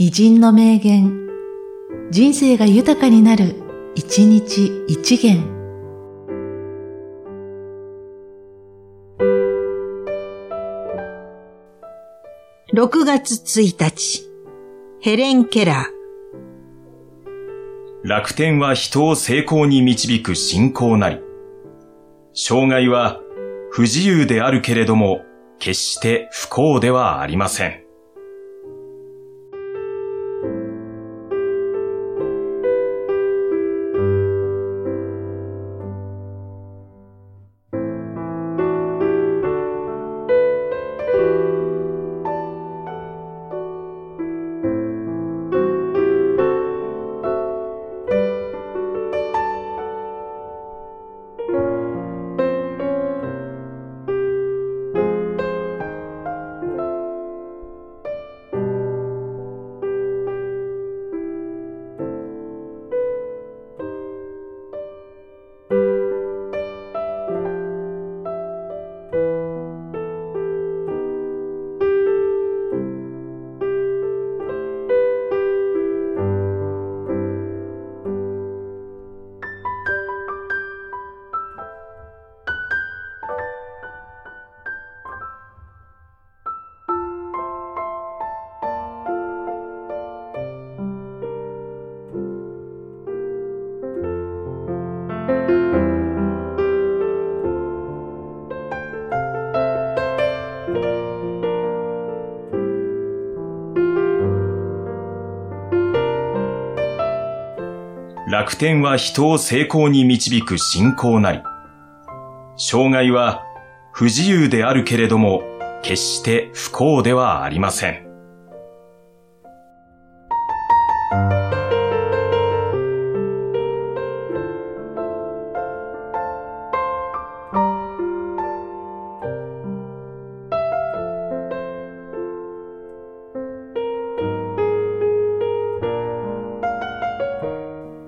偉人の名言、人生が豊かになる、一日一元。6月1日、ヘレン・ケラー。楽天は人を成功に導く信仰なり。障害は不自由であるけれども、決して不幸ではありません。楽天は人を成功に導く信仰なり。障害は不自由であるけれども、決して不幸ではありません。